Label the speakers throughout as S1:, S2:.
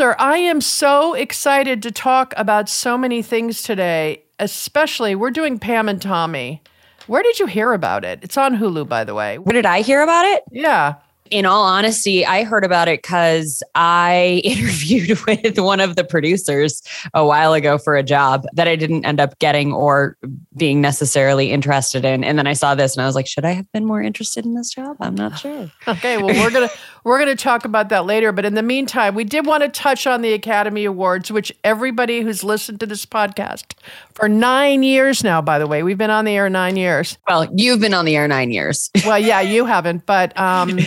S1: I am so excited to talk about so many things today, especially we're doing Pam and Tommy. Where did you hear about it? It's on Hulu, by the way.
S2: Where did I hear about it?
S1: Yeah
S2: in all honesty, I heard about it because I interviewed with one of the producers a while ago for a job that I didn't end up getting or being necessarily interested in. And then I saw this and I was like, should I have been more interested in this job? I'm not sure.
S1: Okay, well we're gonna we're gonna talk about that later. But in the meantime, we did want to touch on the Academy Awards, which everybody who's listened to this podcast for nine years now, by the way, we've been on the air nine years.
S2: Well, you've been on the air nine years.
S1: well, yeah, you haven't, but um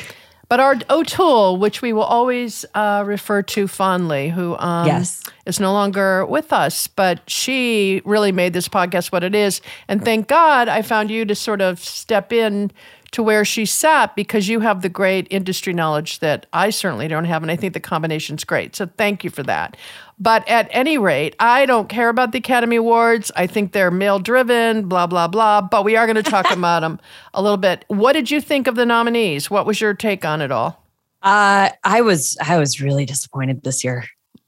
S1: but our O'Toole, which we will always uh, refer to fondly, who um,
S2: yes.
S1: is no longer with us, but she really made this podcast what it is. And thank God I found you to sort of step in to where she sat because you have the great industry knowledge that I certainly don't have. And I think the combination's great. So thank you for that. But at any rate, I don't care about the Academy Awards. I think they're male driven, blah, blah, blah. But we are going to talk about them a little bit. What did you think of the nominees? What was your take on it all?
S2: Uh, I was I was really disappointed this year.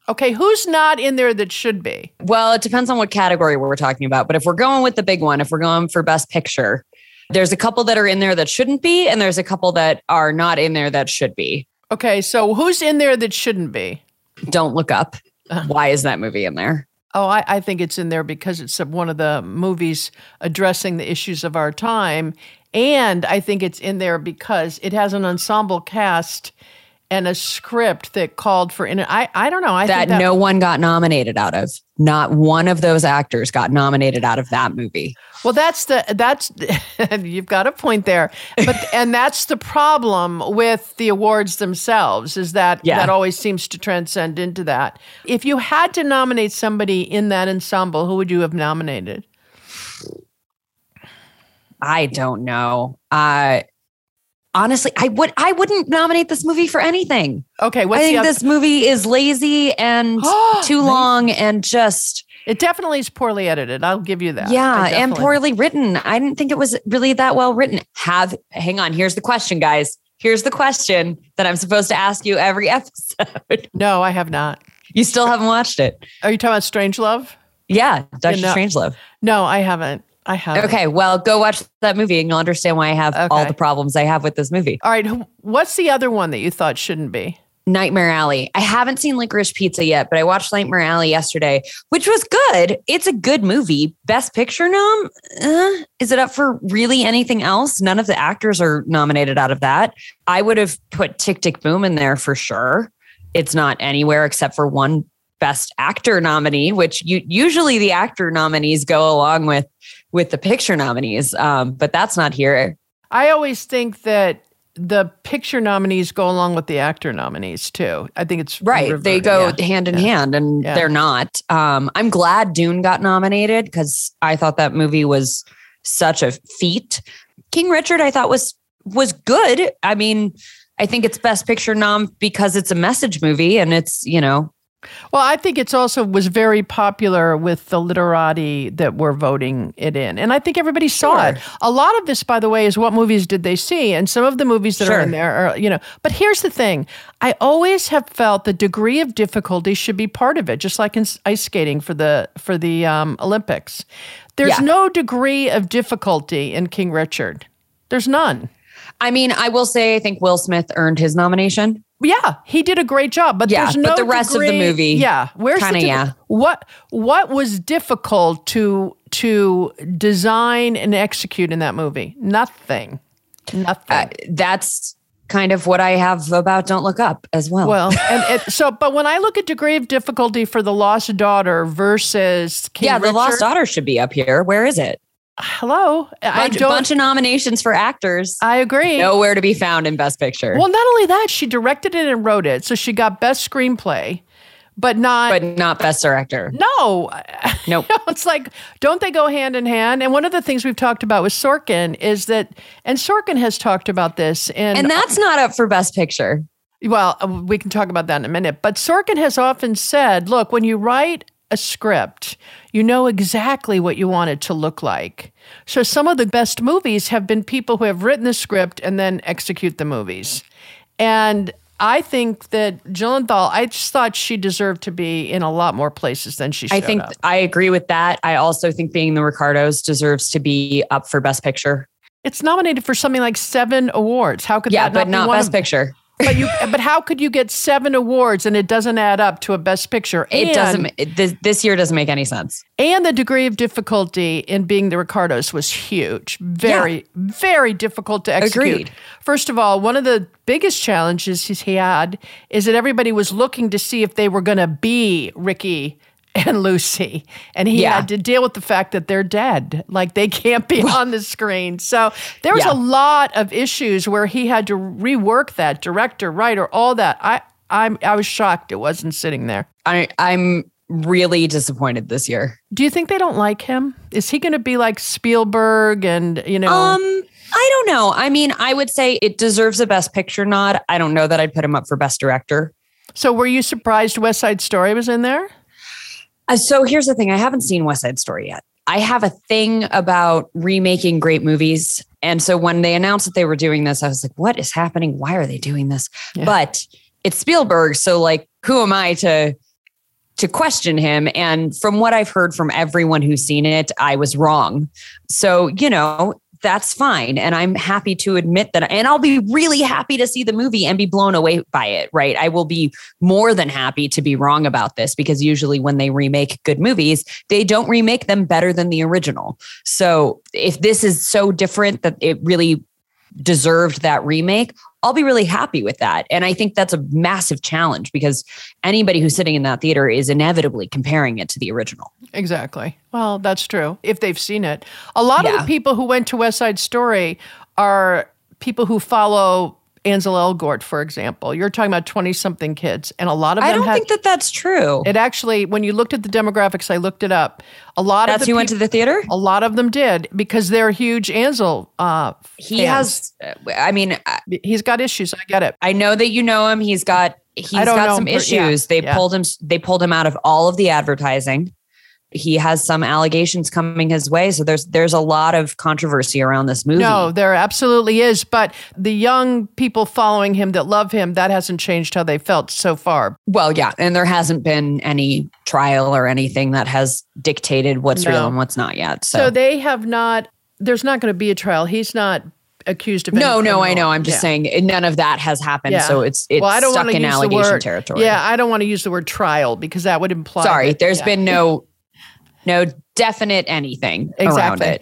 S1: Okay, who's not in there that should be?
S2: Well, it depends on what category we're talking about. But if we're going with the big one, if we're going for best picture, there's a couple that are in there that shouldn't be, and there's a couple that are not in there that should be.
S1: Okay, so who's in there that shouldn't be?
S2: Don't look up. Uh. Why is that movie in there?
S1: Oh, I, I think it's in there because it's one of the movies addressing the issues of our time. And I think it's in there because it has an ensemble cast and a script that called for in I I don't know I
S2: that, that no one got nominated out of. Not one of those actors got nominated out of that movie.
S1: Well, that's the that's you've got a point there, but and that's the problem with the awards themselves is that yeah. that always seems to transcend into that. If you had to nominate somebody in that ensemble, who would you have nominated?
S2: I don't know. Uh honestly, I would I wouldn't nominate this movie for anything.
S1: Okay,
S2: I think this movie is lazy and too long and just
S1: it definitely is poorly edited. I'll give you that.
S2: Yeah, and poorly written. I didn't think it was really that well written. Have hang on, here's the question, guys. Here's the question that I'm supposed to ask you every episode.
S1: No, I have not.
S2: You still haven't watched it.
S1: Are you talking about Strangelove?
S2: Yeah, Doctor no, Strangelove.
S1: No, I haven't. I have.
S2: Okay, well, go watch that movie and you'll understand why I have okay. all the problems I have with this movie.
S1: All right, what's the other one that you thought shouldn't be?
S2: Nightmare Alley. I haven't seen Licorice Pizza yet, but I watched Nightmare Alley yesterday, which was good. It's a good movie. Best Picture nom? Uh, is it up for really anything else? None of the actors are nominated out of that. I would have put Tick Tick Boom in there for sure. It's not anywhere except for one Best Actor nominee, which you, usually the actor nominees go along with with the picture nominees, um, but that's not here.
S1: I always think that the picture nominees go along with the actor nominees too. I think it's
S2: right. Reverse. They go yeah. hand in yeah. hand, and yeah. they're not. Um, I'm glad Dune got nominated because I thought that movie was such a feat. King Richard, I thought was was good. I mean, I think it's Best Picture nom because it's a message movie, and it's you know
S1: well, I think it's also was very popular with the literati that were voting it in. And I think everybody saw sure. it. A lot of this, by the way, is what movies did they see? And some of the movies that sure. are in there are, you know, but here's the thing. I always have felt the degree of difficulty should be part of it, just like in ice skating for the for the um, Olympics. There's yeah. no degree of difficulty in King Richard. There's none.
S2: I mean, I will say I think Will Smith earned his nomination.
S1: Yeah, he did a great job, but yeah, there's no
S2: but the rest
S1: degree,
S2: of the movie.
S1: Yeah,
S2: where's kinda, the yeah.
S1: what what was difficult to to design and execute in that movie? Nothing. Nothing. Uh,
S2: that's kind of what I have about Don't Look Up as well.
S1: Well, and it, so, but when I look at degree of difficulty for the Lost Daughter versus King
S2: yeah,
S1: the
S2: Lost Daughter should be up here. Where is it?
S1: Hello.
S2: Bunch, I don't, bunch of nominations for actors.
S1: I agree.
S2: Nowhere to be found in best picture.
S1: Well not only that she directed it and wrote it so she got best screenplay but not
S2: but not best director.
S1: No.
S2: Nope.
S1: It's like don't they go hand in hand? And one of the things we've talked about with sorkin is that and sorkin has talked about this and
S2: and that's not up for best picture.
S1: Well we can talk about that in a minute but sorkin has often said look when you write a script, you know exactly what you want it to look like. So some of the best movies have been people who have written the script and then execute the movies. And I think that Gyllenhaal, I just thought she deserved to be in a lot more places than she
S2: I think
S1: up.
S2: I agree with that. I also think being the Ricardos deserves to be up for Best Picture.
S1: It's nominated for something like seven awards. How could
S2: yeah,
S1: that not
S2: but not
S1: be
S2: Best Picture.
S1: But you, but how could you get seven awards and it doesn't add up to a Best Picture?
S2: It doesn't. It, this, this year doesn't make any sense.
S1: And the degree of difficulty in being the Ricardos was huge. Very, yeah. very difficult to execute.
S2: Agreed.
S1: First of all, one of the biggest challenges he had is that everybody was looking to see if they were going to be Ricky and Lucy. And he yeah. had to deal with the fact that they're dead. Like they can't be on the screen. So there was yeah. a lot of issues where he had to rework that director, writer, all that. I I'm I was shocked it wasn't sitting there.
S2: I I'm really disappointed this year.
S1: Do you think they don't like him? Is he going to be like Spielberg and, you know,
S2: um I don't know. I mean, I would say it deserves a best picture nod. I don't know that I'd put him up for best director.
S1: So were you surprised West Side Story was in there?
S2: Uh, so here's the thing I haven't seen West Side Story yet. I have a thing about remaking great movies. And so when they announced that they were doing this, I was like, what is happening? Why are they doing this? Yeah. But it's Spielberg. So, like, who am I to? to question him and from what i've heard from everyone who's seen it i was wrong so you know that's fine. And I'm happy to admit that. And I'll be really happy to see the movie and be blown away by it, right? I will be more than happy to be wrong about this because usually when they remake good movies, they don't remake them better than the original. So if this is so different that it really deserved that remake, I'll be really happy with that. And I think that's a massive challenge because anybody who's sitting in that theater is inevitably comparing it to the original.
S1: Exactly. Well, that's true if they've seen it. A lot yeah. of the people who went to West Side Story are people who follow Ansel Elgort, for example. You're talking about 20 something kids, and a lot of them. I
S2: don't
S1: had,
S2: think that that's true.
S1: It actually, when you looked at the demographics, I looked it up. A lot
S2: that's
S1: of
S2: who went to the theater.
S1: A lot of them did because they're huge Ansel. Uh,
S2: he fans. has. I mean,
S1: he's got issues. I get it.
S2: I know that you know him. He's got. He's got some issues. Yeah, they yeah. pulled him. They pulled him out of all of the advertising he has some allegations coming his way so there's there's a lot of controversy around this movie
S1: no there absolutely is but the young people following him that love him that hasn't changed how they felt so far
S2: well yeah and there hasn't been any trial or anything that has dictated what's no. real and what's not yet so.
S1: so they have not there's not going to be a trial he's not accused of
S2: no no i know i'm just yeah. saying none of that has happened yeah. so it's it's well, I don't stuck in allegation
S1: word,
S2: territory
S1: yeah i don't want to use the word trial because that would imply
S2: sorry
S1: that,
S2: there's
S1: yeah.
S2: been no no definite anything exactly. around it.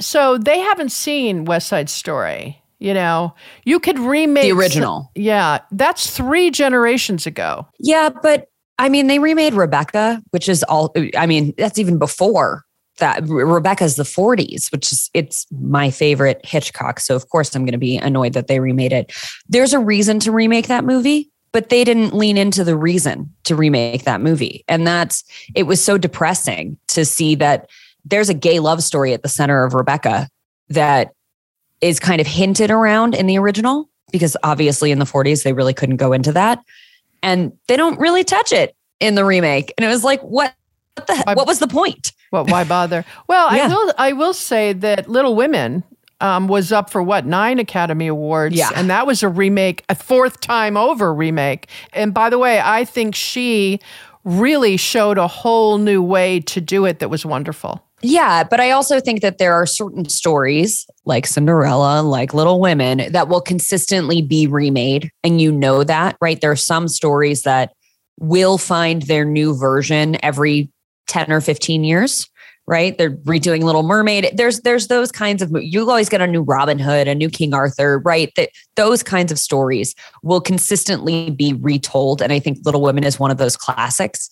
S1: So they haven't seen West Side Story. You know, you could remake
S2: the original.
S1: Yeah, that's three generations ago.
S2: Yeah, but I mean, they remade Rebecca, which is all. I mean, that's even before that. Rebecca's the 40s, which is it's my favorite Hitchcock. So of course I'm going to be annoyed that they remade it. There's a reason to remake that movie but they didn't lean into the reason to remake that movie. And that's it was so depressing to see that there's a gay love story at the center of Rebecca that is kind of hinted around in the original because obviously in the 40s they really couldn't go into that and they don't really touch it in the remake and it was like what what, the, what was the point
S1: well why bother well yeah. i will i will say that little women um, was up for what nine Academy Awards,
S2: yeah,
S1: and that was a remake, a fourth time over remake. And by the way, I think she really showed a whole new way to do it that was wonderful.
S2: Yeah, but I also think that there are certain stories like Cinderella, like Little Women, that will consistently be remade. And you know that, right? There are some stories that will find their new version every 10 or 15 years right? They're redoing Little Mermaid. There's there's those kinds of you always get a new Robin Hood, a new King Arthur, right? That those kinds of stories will consistently be retold, and I think Little Women is one of those classics.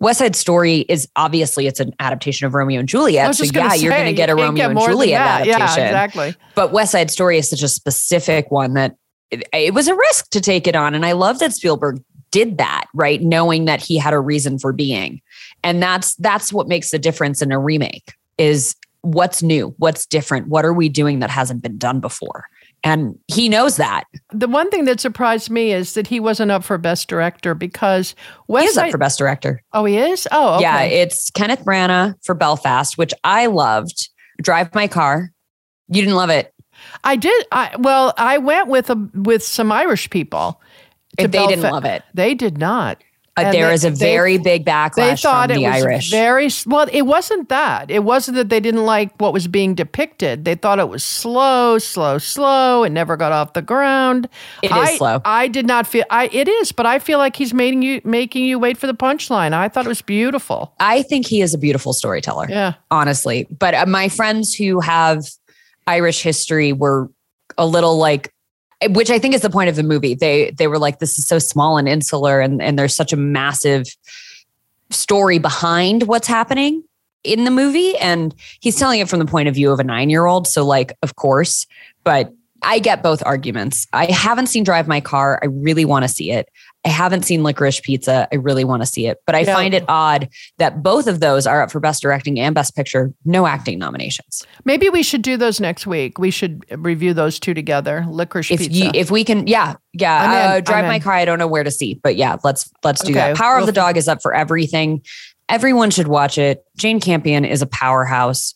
S2: West Side Story is obviously it's an adaptation of Romeo and Juliet. So yeah, say, you're going to get a Romeo and Juliet adaptation.
S1: Yeah, exactly.
S2: But West Side Story is such a specific one that it, it was a risk to take it on, and I love that Spielberg did that, right? Knowing that he had a reason for being. And that's that's what makes the difference in a remake is what's new, what's different, what are we doing that hasn't been done before? And he knows that.
S1: The one thing that surprised me is that he wasn't up for best director because West
S2: He's up for best director.
S1: Oh, he is? Oh, okay.
S2: Yeah, it's Kenneth Branagh for Belfast, which I loved. Drive My Car. You didn't love it.
S1: I did. I well, I went with a with some Irish people
S2: If they didn't love it.
S1: They did not.
S2: Uh, there
S1: they-
S2: is a
S1: they-
S2: very big
S1: They
S2: backlash
S1: thought
S2: from
S1: it
S2: the
S1: was
S2: Irish.
S1: very well. It wasn't that. It wasn't that they didn't like what was being depicted. They thought it was slow, slow, slow. It never got off the ground.
S2: It is
S1: I,
S2: slow.
S1: I did not feel. I it is, but I feel like he's making you making you wait for the punchline. I thought it was beautiful.
S2: I think he is a beautiful storyteller.
S1: Yeah.
S2: honestly. But uh, my friends who have Irish history were a little like, which I think is the point of the movie. They they were like, this is so small and insular, and and there's such a massive story behind what's happening in the movie, and he's telling it from the point of view of a nine year old. So like, of course, but. I get both arguments. I haven't seen Drive My Car. I really want to see it. I haven't seen Licorice Pizza. I really want to see it. But I
S1: Yeah.
S2: find it odd that both of those are up for Best Directing and Best Picture, no acting nominations.
S1: Maybe we should do those next week. We should review those two together. Licorice
S2: If
S1: pizza.
S2: you, if we can, yeah, yeah. Uh, Drive My. Car. I don't know where to see, but yeah, let's let's do
S1: Okay,
S2: that. Power
S1: we'll
S2: of the Dog is up for everything. Everyone should watch it. Jane Campion is a powerhouse.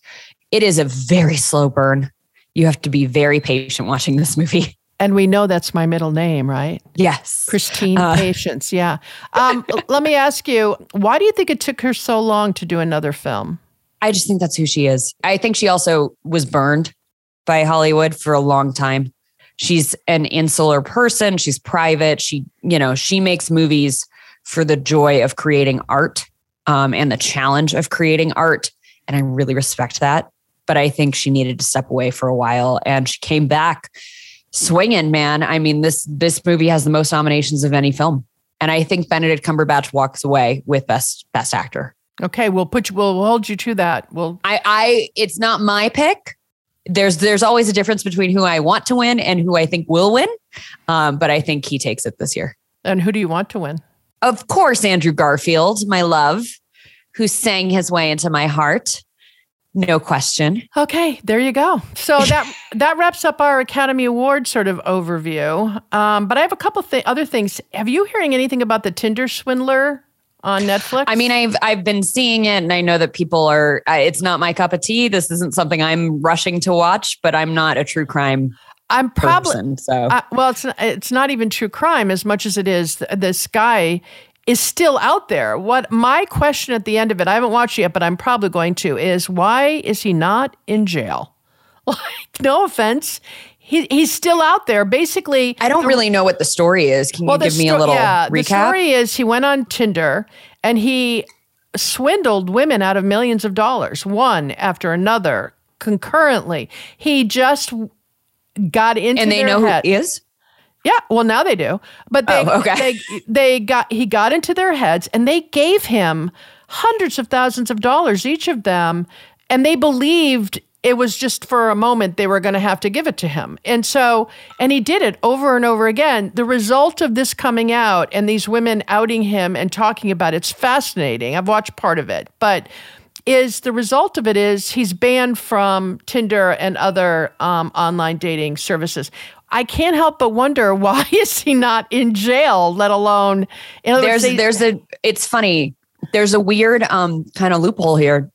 S2: It is a very slow burn. You have to be very patient watching this movie.
S1: And we know that's my middle name, right?
S2: Yes.
S1: Christine
S2: Uh,
S1: Patience. Yeah. Um, let me ask you, why do you think it took her so long to do another film?
S2: I just think that's who she is. I think she also was burned by Hollywood for a long time. She's an insular person. She's private. She, you know, she makes movies for the joy of creating art um, and the challenge of creating art. And I really respect that. But I think she needed to step away for a while and she came back swinging, man. I mean, this this movie has the most nominations of any film. And I think Benedict Cumberbatch walks away with best best actor.
S1: Okay, we'll put you, we'll hold you to that. We'll
S2: I, I it's not my pick. There's there's always a difference between who I want to win and who I think will win. Um, but I think he takes it this year.
S1: and who do you want to win?
S2: Of course, Andrew Garfield, my love, who sang his way into my heart. No question.
S1: Okay, there you go. So that that wraps up our Academy Award sort of overview. Um, but I have a couple th- other things. Have you hearing anything about the Tinder swindler on Netflix?
S2: I mean, I've I've been seeing it, and I know that people are. Uh, it's not my cup of tea. This isn't something I'm rushing to watch, but I'm not a true crime
S1: I'm probably
S2: person. So
S1: Uh, well, it's it's not even true crime as much as it is th- this guy is still out there. What my question at the end of it, I haven't watched it yet, but I'm probably going to, is why is he not in jail? Like, no offense, he he's still out there. Basically,
S2: I don't really know what the story is. Can you
S1: the
S2: give me a little
S1: yeah, The
S2: recap?
S1: story is he went on Tinder and he swindled women out of millions of dollars, one after another, concurrently. He just got into
S2: and they know who
S1: head.
S2: he is.
S1: Yeah, well now they do. But they
S2: Oh, okay.
S1: they they got he got into their heads and they gave him hundreds of thousands of dollars each of them and they believed it was just for a moment they were going to have to give it to him. And so and he did it over and over again. The result of this coming out and these women outing him and talking about it, it's fascinating. I've watched part of it. But is the result of it is he's banned from Tinder and other um, online dating services. I can't help but wonder why is he not in jail, let alone
S2: there's
S1: they-
S2: there's a it's funny there's a weird um kind of loophole here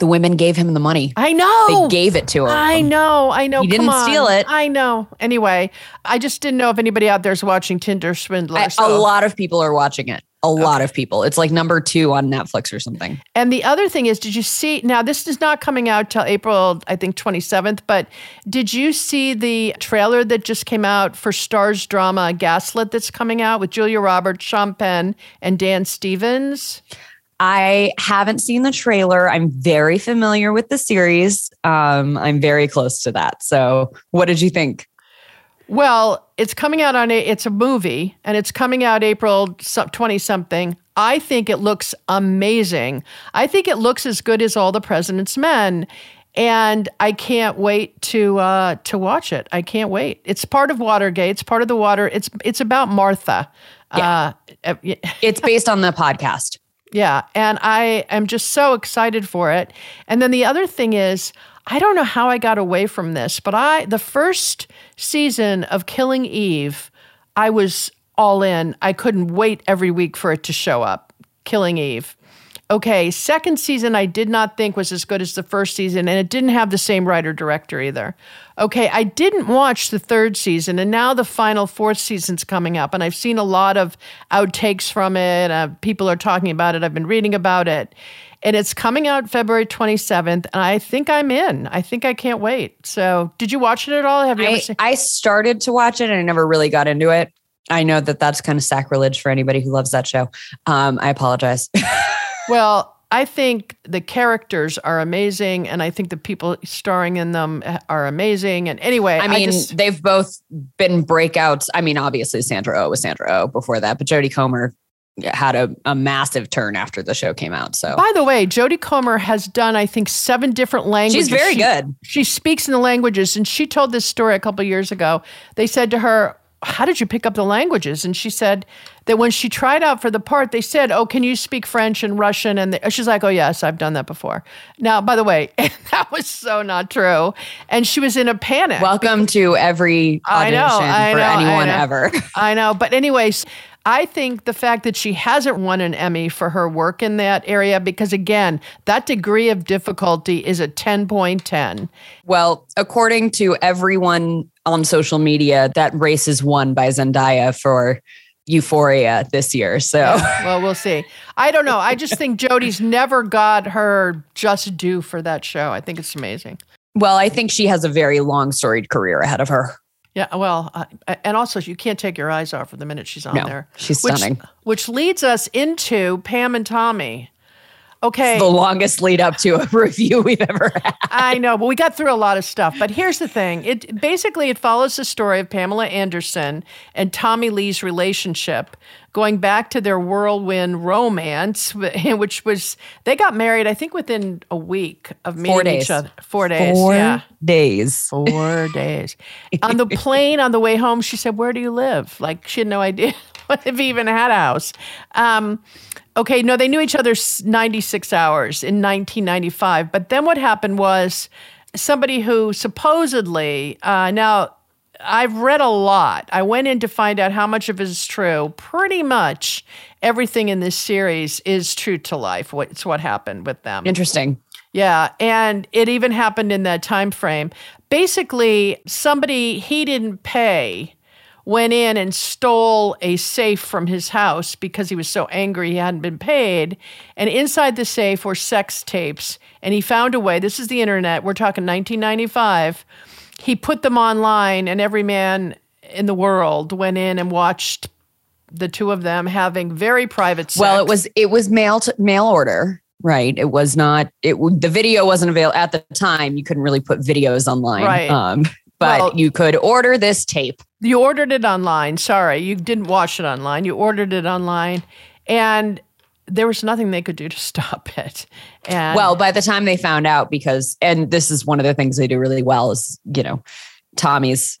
S2: the women gave him the money
S1: I know
S2: they gave it to him
S1: I know, I know.
S2: He
S1: Come
S2: didn't
S1: on.
S2: steal it.
S1: I know. Anyway, I just didn't know if anybody out there's watching Tinder Swindler.
S2: I-
S1: so-
S2: a lot of people are watching it a lot of people. It's like number two on netflix or something.
S1: And the other thing is, did you see? Now, this is not coming out till April, I think, 27th, but did you see the trailer that just came out for Starz drama Gaslit that's coming out with Julia Roberts, Sean Penn, and Dan Stevens?
S2: i haven't seen the trailer. I'm very familiar with the series. Um i'm very close to that. So what did you think
S1: Well, it's coming out on a, it's a movie and it's coming out April 20 something. I think it looks amazing. I think it looks as good as All the President's Men. And I can't wait to uh, to watch it. I can't wait. It's part of Watergate. It's part of the water. It's it's about Martha. Uh, uh,
S2: it's based on the podcast
S1: yeah, and I am just so excited for it. And then the other thing is, I don't know how I got away from this, but I the first season of Killing Eve, I was all in. I couldn't wait every week for it to show up. Killing Eve. Okay, second season I did not think was as good as the first season, and it didn't have the same writer director either. Okay, I didn't watch the third season, and now the final fourth season's coming up, and I've seen a lot of outtakes from it. Uh, people are talking about it. I've been reading about it, and it's coming out February 27th, and I think I'm in. I think I can't wait. So, did you watch it at all? Have you ever
S2: I,
S1: seen?
S2: I started to watch it and I never really got into it. I know that that's kind of sacrilege for anybody who loves that show. Um, I apologize.
S1: Well, I think the characters are amazing, and I think the people starring in them are amazing. And anyway,
S2: I mean,
S1: just-
S2: they've both been breakouts. I mean, obviously Sandra Oh was Sandra Oh before that, but Jodie Comer had a, a massive turn after the show came out. So
S1: by the way, Jodie Comer has done, I think, seven different languages.
S2: she's very
S1: She-
S2: good.
S1: She speaks in the languages, and she told this story a couple years ago. They said to her, "How did you pick up the languages?" And she said that when she tried out for the part, they said, "Oh, can you speak French and Russian?" And the, she's like, "Oh, yes, I've done that before." Now, by the way, that was so not true, and she was in a panic.
S2: Welcome to every
S1: I
S2: audition
S1: know, I
S2: for
S1: know, I
S2: anyone
S1: know.
S2: ever.
S1: I know. But, anyways, I think the fact that she hasn't won an Emmy for her work in that area, because again, that degree of difficulty is a 10.10.
S2: Well, according to everyone on social media, that race is won by Zendaya for Euphoria this year. So
S1: well, we'll see. I don't know. I just think Jodie's never got her just due for that show. I think it's amazing.
S2: well, I think she has a very long storied career ahead of her.
S1: Yeah, well, uh, and also you can't take your eyes off her the minute she's on
S2: No,
S1: there.
S2: she's
S1: which,
S2: stunning.
S1: Which leads us into Pam and Tommy. Okay.
S2: The longest lead up to a review we've ever had.
S1: I know, but we got through a lot of stuff. But here's the thing: it basically it follows the story of Pamela Anderson and Tommy Lee's relationship, going back to their whirlwind romance, which was they got married, I think, within a week of meeting
S2: Four days.
S1: each other. Four days.
S2: Four
S1: yeah.
S2: days.
S1: Four days. On the plane on the way home, she said, Where do you live? Like, she had no idea if he even had a house. Um, okay, no, they knew each other 96 hours in 1995. But then what happened was somebody who supposedly, uh, now, I've read a lot. I went in to find out how much of it is true. Pretty much everything in this series is true to life. It's what happened with them.
S2: Interesting.
S1: Yeah, and it even happened in that time frame. Basically, somebody he didn't pay went in and stole a safe from his house because he was so angry he hadn't been paid. And inside the safe were sex tapes. And he found a way. This is the internet. We're talking 1995. He put them online, and every man in the world went in and watched the two of them having very private sex.
S2: Well, it was it was mail to mail order, right? It was not. It the video wasn't available at the time. You couldn't really put videos online,
S1: Right.
S2: Um, but
S1: Well-
S2: you could order this tape.
S1: You ordered it online. Sorry, you didn't watch it online. You ordered it online, and there was nothing they could do to stop it. And
S2: Well, by the time they found out, because and this is one of the things they do really well is you know, Tommy's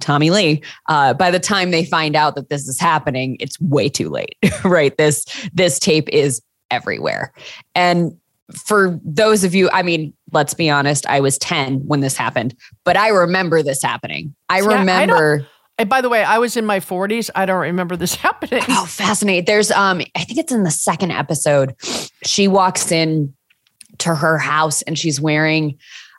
S2: Tommy Lee. Uh, by the time they find out that this is happening, it's way too late, right? This this tape is everywhere, and for those of you, I mean, let's be honest, I was ten when this happened, but I remember this happening. I
S1: I- I
S2: remember.
S1: and by the way, I was in my 40s. I don't remember this happening.
S2: Oh, fascinating. There's um I think it's in the second episode. She walks in to her house and she's wearing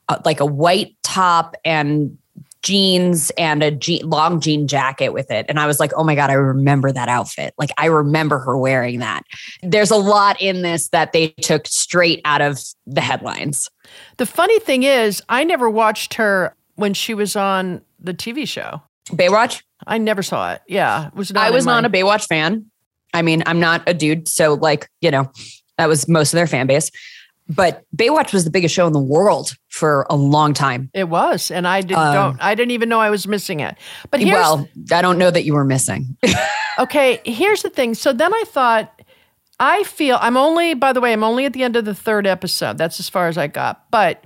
S2: uh, like a white top and jeans and a je- long jean jacket with it. And I was like, "Oh my god, I remember that outfit. Like I remember her wearing that." There's a lot in this that they took straight out of the headlines.
S1: The funny thing is, I never watched her when she was on the TV show.
S2: Baywatch?
S1: I never saw it. Yeah, it was.
S2: I was
S1: my-
S2: not a Baywatch fan. I mean, I'm not a dude, so like, you know, that was most of their fan base. But Baywatch was the biggest show in the world for a long time.
S1: It was, and I didn't.
S2: Um,
S1: don't. I didn't even know I was missing it. But here's
S2: Well, I don't know that you were missing.
S1: Okay, here's the thing. So then I thought, I feel I'm only, by the way, I'm only at the end of the third episode. That's as far as I got. But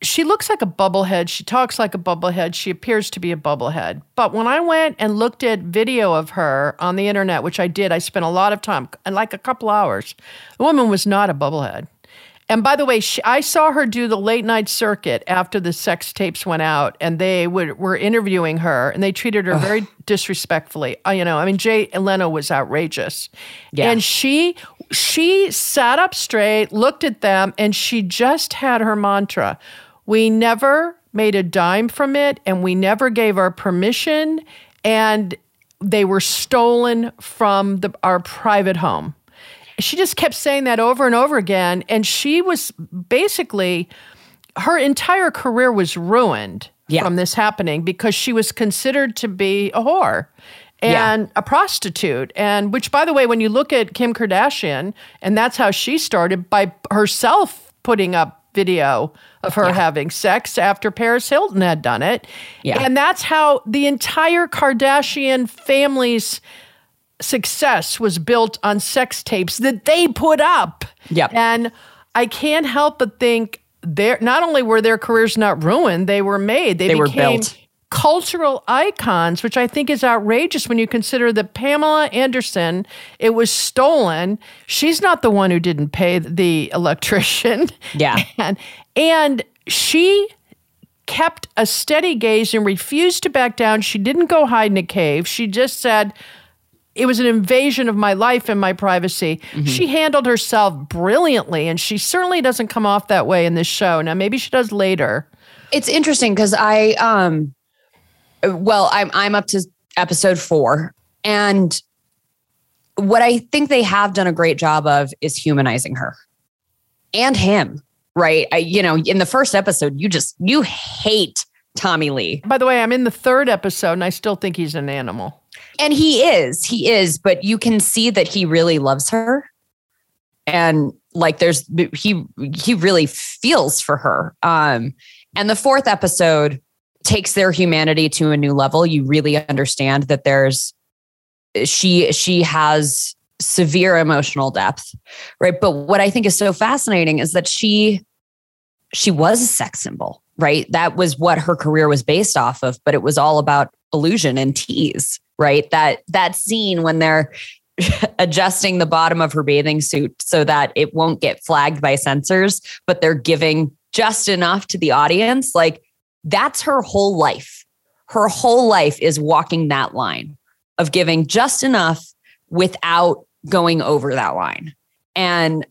S1: she looks like a bubblehead. She talks like a bubblehead. She appears to be a bubblehead. But when I went and looked at video of her on the internet, which I did, I spent a lot of time, and like a couple hours, the woman was not a bubblehead. And by the way, she, I saw her do the late night circuit after the sex tapes went out, and they would, were interviewing her, and they treated her very disrespectfully. Uh, you know, I mean, Jay Leno was outrageous,
S2: Yeah.
S1: and she she sat up straight, looked at them, and she just had her mantra. We never made a dime from it, and we never gave our permission, and they were stolen from the, our private home. She just kept saying that over and over again, and she was basically her entire career was ruined
S2: Yeah.
S1: from this happening because she was considered to be a whore and
S2: Yeah.
S1: a prostitute. And which, by the way, when you look at Kim Kardashian, and that's how she started by herself putting up video of her having sex after Paris Hilton had done it.
S2: Yeah.
S1: And that's how the entire Kardashian family's success was built on sex tapes that they put up.
S2: Yep.
S1: And I can't help but think their not only were their careers not ruined, they were made. They,
S2: They were
S1: became
S2: built.
S1: cultural icons, which I think is outrageous when you consider that Pamela Anderson, it was stolen. She's not the one who didn't pay the electrician.
S2: Yeah.
S1: And and she kept a steady gaze and refused to back down. She didn't go hide in a cave. She just said, it was an invasion of my life and my privacy. She handled herself brilliantly, and she certainly doesn't come off that way in this show. Now, maybe she does later.
S2: It's interesting because I um well, I'm I'm up to episode four. And what I think they have done a great job of is humanizing her and him. Right. I, you know, in the first episode, you just you hate Tommy Lee.
S1: By the way, I'm in the third episode, and I still think he's an animal.
S2: And he is, he is, but you can see that he really loves her. And like there's he he really feels for her. Um and the fourth episode takes their humanity to a new level. You really understand that there's she she has severe emotional depth, right? But what I think is so fascinating is that she she was a sex symbol, right? That was what her career was based off of, but it was all about illusion and tease, right? That that scene when they're adjusting the bottom of her bathing suit so that it won't get flagged by censors, but they're giving just enough to the audience, like that's her whole life. Her whole life is walking that line of giving just enough without going over that line. And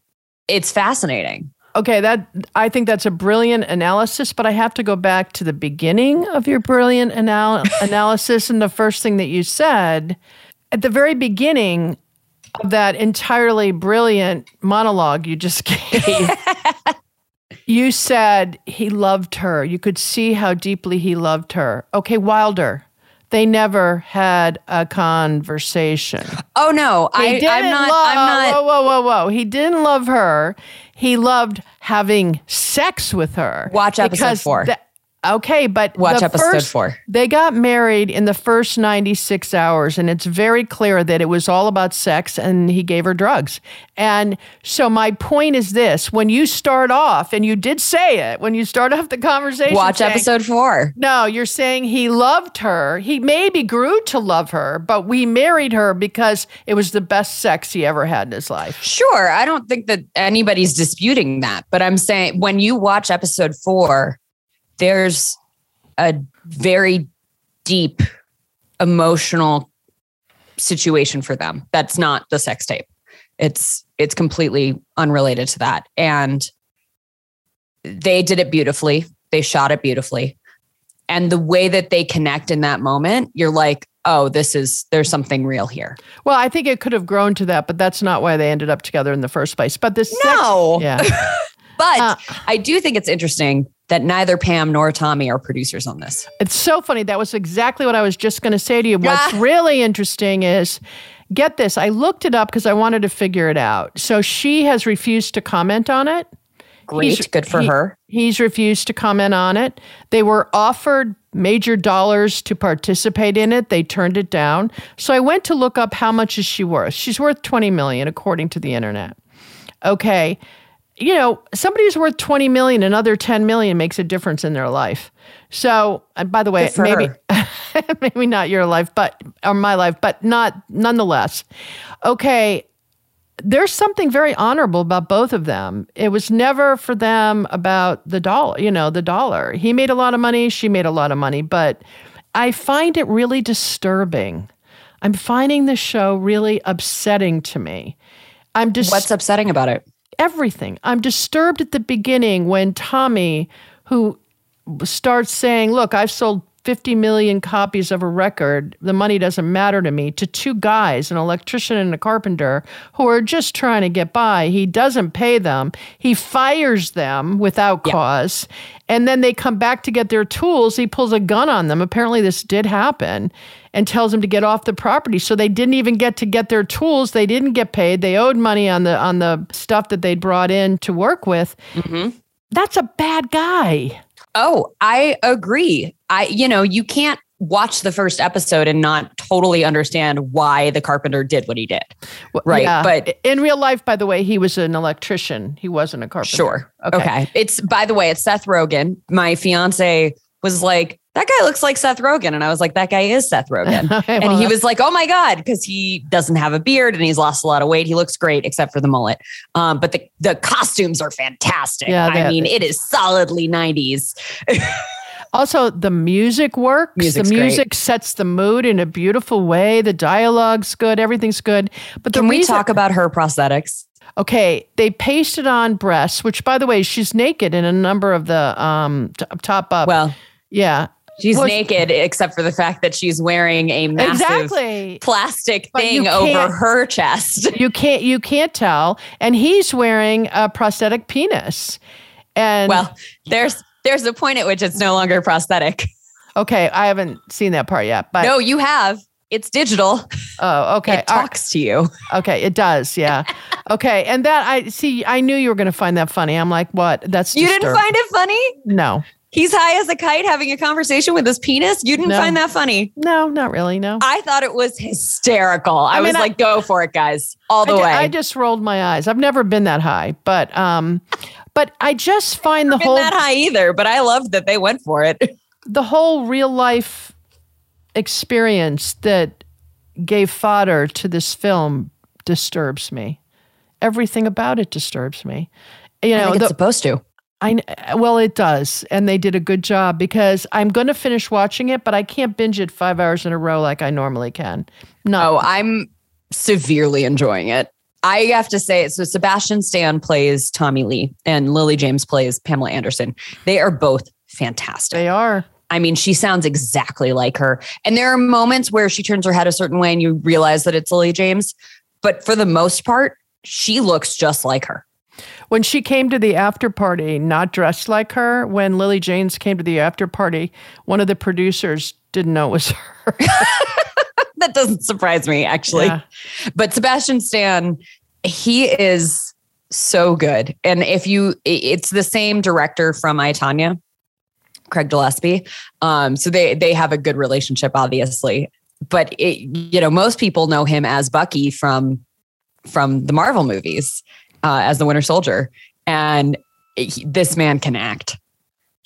S2: it's fascinating.
S1: Okay, that I think that's a brilliant analysis, but I have to go back to the beginning of your brilliant anal- analysis and the first thing that you said at the very beginning of that entirely brilliant monologue you just gave. you said he loved her. You could see how deeply he loved her. Okay, Wilder. They never had a conversation.
S2: Oh no,
S1: He
S2: I,
S1: didn't
S2: I'm not.
S1: love.
S2: I'm not.
S1: Whoa, whoa, whoa, whoa! He didn't love her. He loved having sex with her.
S2: Watch episode
S1: Because
S2: four.
S1: the- okay, but
S2: Watch
S1: the
S2: episode
S1: first-
S2: four.
S1: They got married in the first ninety-six hours, and it's very clear that it was all about sex, and he gave her drugs. And so my point is this: when you start off, and you did say it when you start off the conversation,
S2: Watch
S1: saying,
S2: episode four.
S1: no, you're saying he loved her. He maybe grew to love her, but we married her because it was the best sex he ever had in his life.
S2: Sure, I don't think that anybody's disputing that, but I'm saying when you watch episode four, there's a very deep emotional situation for them. That's not the sex tape. It's it's completely unrelated to that. And they did it beautifully. They shot it beautifully. And the way that they connect in that moment, you're like, oh, this is there's something real here.
S1: Well, I think it could have grown to that, but that's not why they ended up together in the first place. But this
S2: No.
S1: yeah.
S2: But
S1: Uh,
S2: I do think it's interesting that neither Pam nor Tommy are producers on this.
S1: It's so funny. That was exactly what I was just going to say to you. What's really interesting is get this. I looked it up because I wanted to figure it out. So she has refused to comment on it.
S2: Great,
S1: He's-
S2: good for
S1: he-
S2: her.
S1: He's refused to comment on it. They were offered major dollars to participate in it. They turned it down. So I went to look up how much is she worth. She's worth 20 million according to the internet. Okay. You know, somebody who's worth 20 million, another 10 million makes a difference in their life. So, and by the way, maybe maybe not your life, but or my life, but not nonetheless. Okay, there's something very honorable about both of them. It was never for them about the dollar, you know, the dollar. He made a lot of money, she made a lot of money, but I find it really disturbing. I'm finding the show really upsetting to me. I'm just
S2: What's upsetting about it?
S1: Everything. I'm disturbed at the beginning when Tommy, who starts saying, Look, I've sold 50 million copies of a record. The money doesn't matter to me. To two guys, an electrician and a carpenter, who are just trying to get by. He doesn't pay them. He fires them without cause. And then they come back to get their tools. He pulls a gun on them. Apparently, this did happen and tells them to get off the property. So they didn't even get to get their tools. They didn't get paid. They owed money on the on the stuff that they'd brought in to work with. Mm-hmm. That's a bad guy.
S2: Oh, I agree. I, you know, you can't watch the first episode and not totally understand why the carpenter did what he did. Right.
S1: Yeah.
S2: But
S1: in real life, by the way, he was an electrician. He wasn't a carpenter.
S2: sure.
S1: Okay.
S2: Okay. It's, by the way, it's Seth Rogen. My fiance was like, that guy looks like Seth Rogen. And I was like, that guy is Seth Rogen. and
S1: Well,
S2: he was like, oh my God, because he doesn't have a beard and he's lost a lot of weight. He looks great except for the mullet. Um, but the, the costumes are fantastic.
S1: Yeah,
S2: I mean, it is solidly 90s.
S1: Also, the music works.
S2: Music's
S1: the
S2: great.
S1: music sets the mood in a beautiful way. The dialogue's good. Everything's good. But the
S2: Can we
S1: reason,
S2: talk about her prosthetics?
S1: Okay, they pasted on breasts, which, by the way, she's naked in a number of the um t- top up.
S2: Well,
S1: yeah,
S2: She's
S1: Well,
S2: naked except for the fact that she's wearing a massive
S1: exactly.
S2: plastic thing over her chest.
S1: You can't you can't tell, and he's wearing a prosthetic penis. And
S2: Well, there's there's a point at which it's no longer prosthetic.
S1: okay, I haven't seen that part yet, but
S2: No, you have. It's digital.
S1: oh, okay,
S2: It
S1: right.
S2: talks to you.
S1: okay, it does, yeah, okay, and that I see. I knew you were going to find that funny. I'm like, what? That's
S2: You didn't find it funny?
S1: no,
S2: He's high as a kite having a conversation with his penis. You didn't
S1: No.
S2: find that funny.
S1: no, not really. No,
S2: I thought it was hysterical. I,
S1: mean,
S2: was
S1: I-
S2: like, go for it, guys. All the
S1: I,
S2: way.
S1: I just rolled my eyes. I've never been that high, but um, but I just find the
S2: Been
S1: whole
S2: that high either, but I love that they went for it.
S1: the whole real life experience that gave fodder to this film disturbs me. Everything about it disturbs me. You
S2: I
S1: know,
S2: it's supposed to.
S1: I uh, well, it does, and they did a good job because I'm going to finish watching it, but I can't binge it five hours in a row like I normally can. No,
S2: Oh, I'm severely enjoying it. I have to say, so Sebastian Stan plays Tommy Lee and Lily James plays Pamela Anderson. They are both fantastic.
S1: they are.
S2: I mean, she sounds exactly like her. And there are moments where she turns her head a certain way and you realize that it's Lily James. But for the most part, she looks just like her.
S1: When she came to the after party, not dressed like her, when Lily James came to the after party, one of the producers didn't know it was her.
S2: That doesn't surprise me, actually.
S1: Yeah.
S2: But Sebastian Stan, he is so good. And if you, it's the same director from I Tonya, Craig Gillespie. Um, so they they have a good relationship, obviously. But it, you know, most people know him as Bucky from from the Marvel movies, uh, as the Winter Soldier, and he- this man can act.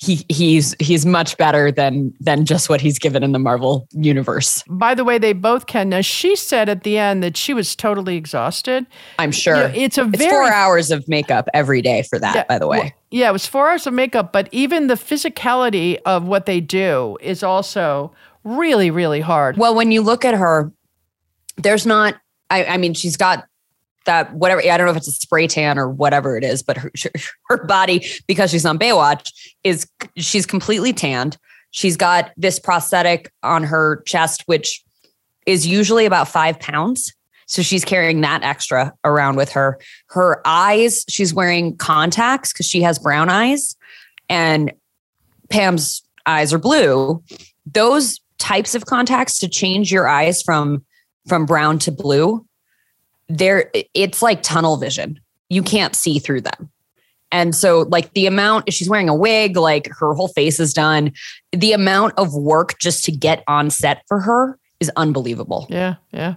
S2: He he's he's much better than than just what he's given in the Marvel universe.
S1: By the way, they both can. Now, she said at the end that she was totally exhausted.
S2: I'm sure.
S1: You know, it's a
S2: It's
S1: very
S2: four hours of makeup every day for that,
S1: Yeah,
S2: by the way.
S1: well, yeah, it was four hours of makeup, but even the physicality of what they do is also really, really hard.
S2: Well, when you look at her, there's not, I, I mean, she's got that whatever, I don't know if it's a spray tan or whatever it is, but her, her body, because she's on Baywatch, is she's completely tanned. She's got this prosthetic on her chest, which is usually about five pounds. So she's carrying that extra around with her. Her eyes, she's wearing contacts because she has brown eyes, and Pam's eyes are blue. Those types of contacts to change your eyes from from brown to blue, there it's like tunnel vision. You can't see through them. And so, like the amount she's wearing a wig, like her whole face is done. The amount of work just to get on set for her is unbelievable.
S1: yeah, yeah.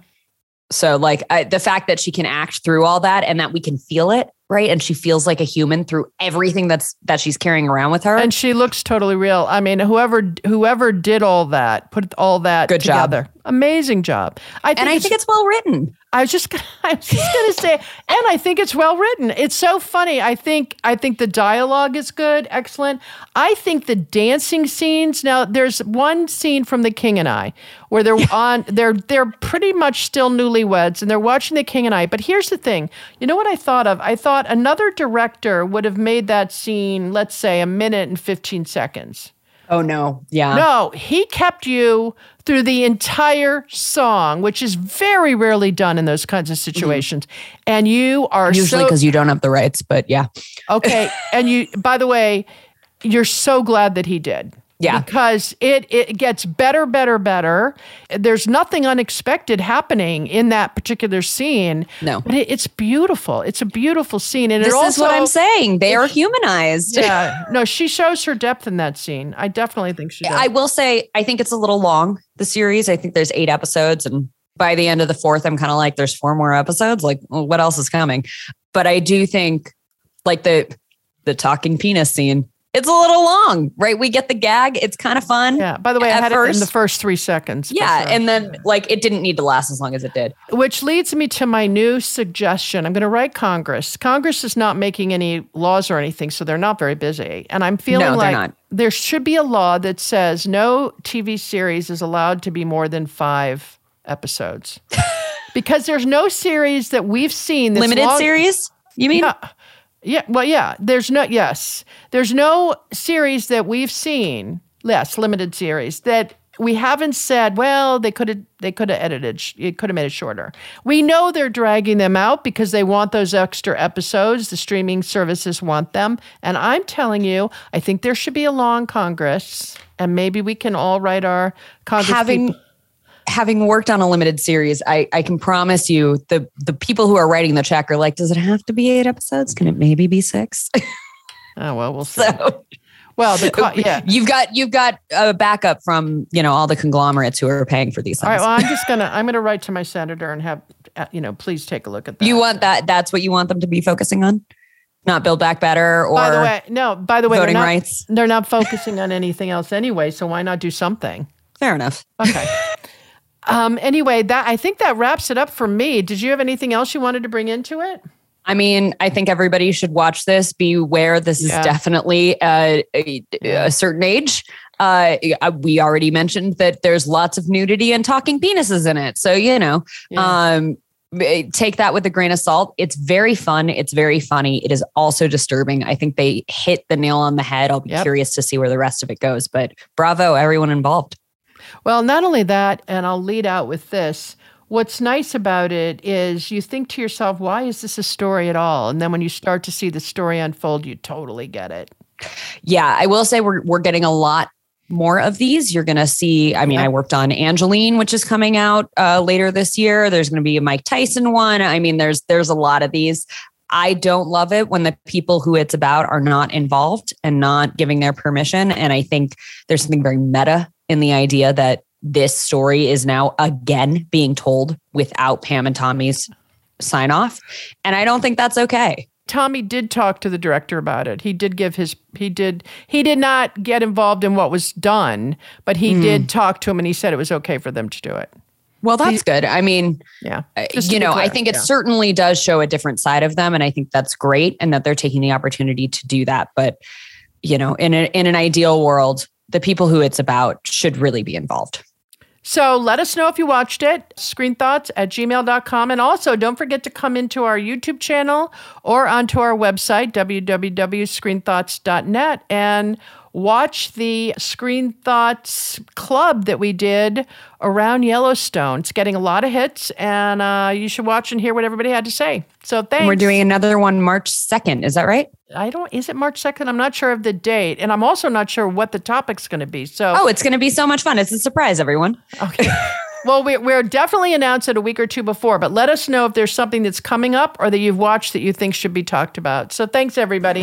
S2: So, like I, the fact that she can act through all that and that we can feel it right? And she feels like a human through everything that's that she's carrying around with her.
S1: And she looks totally real. I mean, whoever whoever did all that, put all that
S2: Good job.
S1: together. Amazing job. I think
S2: and I
S1: it's-
S2: think it's well written.
S1: I was just gonna- I was just going to say, and I think it's well written. It's so funny. I think I think the dialogue is good, excellent. I think the dancing scenes. Now, there's one scene from The King and I where they're on. They're they're pretty much still newlyweds, and they're watching The King and I. But here's the thing. You know what I thought of? I thought another director would have made that scene, let's say, a minute and fifteen seconds.
S2: Oh no. Yeah.
S1: No, he kept you through the entire song, which is very rarely done in those kinds of situations. And you are
S2: Mm-hmm. Usually
S1: so
S2: because you don't have the rights, but yeah.
S1: okay. And you, by the way, you're so glad that he did.
S2: Yeah.
S1: Because it it gets better, better, better. There's nothing unexpected happening in that particular scene.
S2: No.
S1: But it, it's beautiful. It's a beautiful scene. And
S2: This
S1: it also,
S2: is what I'm saying. They are humanized.
S1: Yeah. No, she shows her depth in that scene. I definitely think she does.
S2: I will say, I think it's a little long, the series. I think there's eight episodes. And by the end of the fourth, I'm kind of like, there's four more episodes. Like, well, what else is coming? But I do think like the the talking penis scene, it's a little long, right? We get the gag. It's kind of fun.
S1: Yeah. By the way, I had it in the first three seconds.
S2: Yeah.
S1: so-
S2: And then like it didn't need to last as long as it did.
S1: which leads me to my new suggestion. I'm going to write Congress. Congress is not making any laws or anything, so they're not very busy. And I'm feeling
S2: No,
S1: like
S2: not.
S1: there should be a law that says no TV series is allowed to be more than five episodes. because there's no series that we've seen that's
S2: Limited
S1: long-
S2: series? You mean?
S1: Yeah. Yeah. Well, yeah. There's no, yes. There's no series that we've seen, yes, limited series, that we haven't said, well, they could have they could have edited it could have made it shorter. We know they're dragging them out because they want those extra episodes. The streaming services want them, and I'm telling you, I think there should be a in Congress, and maybe we can all write our Congress
S2: having
S1: people-
S2: having worked on a limited series, I, I can promise you the the people who are writing the check are like, does it have to be eight episodes? Can it maybe be six?
S1: Oh well, we'll see.
S2: so
S1: Well, the co- yeah.
S2: you've got you've got a backup from you know all the conglomerates who are paying for these
S1: All right. Well, I'm just gonna I'm gonna write to my senator and have uh, you know please take a look at that.
S2: you want that? That's what you want them to be focusing on, not build back better or
S1: By the way, no. By the way,
S2: voting
S1: they're not,
S2: rights.
S1: They're not focusing on anything else anyway. So why not do something?
S2: Fair enough.
S1: Okay. um. Anyway, that I think that wraps it up for me. Did you have anything else you wanted to bring into it?
S2: I mean, I think everybody should watch this. Beware, this is definitely a, a, a certain age. Uh, we already mentioned that there's lots of nudity and talking penises in it. So, you know,
S1: Yeah.
S2: um, eh, take that with a grain of salt. It's very fun. It's very funny. It is also disturbing. I think they hit the nail on the head. I'll be
S1: Yep.
S2: curious to see where the rest of it goes. But bravo, everyone involved.
S1: Well, not only that, and I'll lead out with this. What's nice about it is you think to yourself, why is this a story at all? And then when you start to see the story unfold, you totally get it.
S2: Yeah, I will say we're we're getting a lot more of these. You're going to see. I mean, I worked on Angelyne, which is coming out uh, later this year. There's going to be a Mike Tyson one. I mean, there's there's a lot of these. I don't love it when the people who it's about are not involved and not giving their permission. And I think there's something very meta in the idea that this story is now again being told without Pam and Tommy's sign off. And I don't think that's okay.
S1: Tommy did talk to the director about it. He did give his he did he did not get involved in what was done, but he did talk to him and he said it was okay for them to do it.
S2: Well, that's good. I mean,
S1: Yeah.
S2: Uh, you know, I think it
S1: yeah.
S2: certainly does show a different side of them, and I think that's great, and that they're taking the opportunity to do that. But you know, in a, in an ideal world, the people who it's about should really be involved.
S1: So let us know if you watched it. Screenthoughts at gmail.com. And also don't forget to come into our YouTube channel or onto our website, www.screenthoughts.net, and watch the Screen Thoughts Club that we did around Yellowstone. It's getting a lot of hits, and uh, you should watch and hear what everybody had to say. So thanks.
S2: And we're doing another one March second. Is that right?
S1: I don't, is it March 2nd? I'm not sure of the date. And I'm also not sure what the topic's going to be. So,
S2: Oh, it's going to be so much fun! It's a surprise, everyone.
S1: Okay. well, we, we're definitely announced it a week or two before, but let us know if there's something that's coming up or that you've watched that you think should be talked about. So thanks, everybody.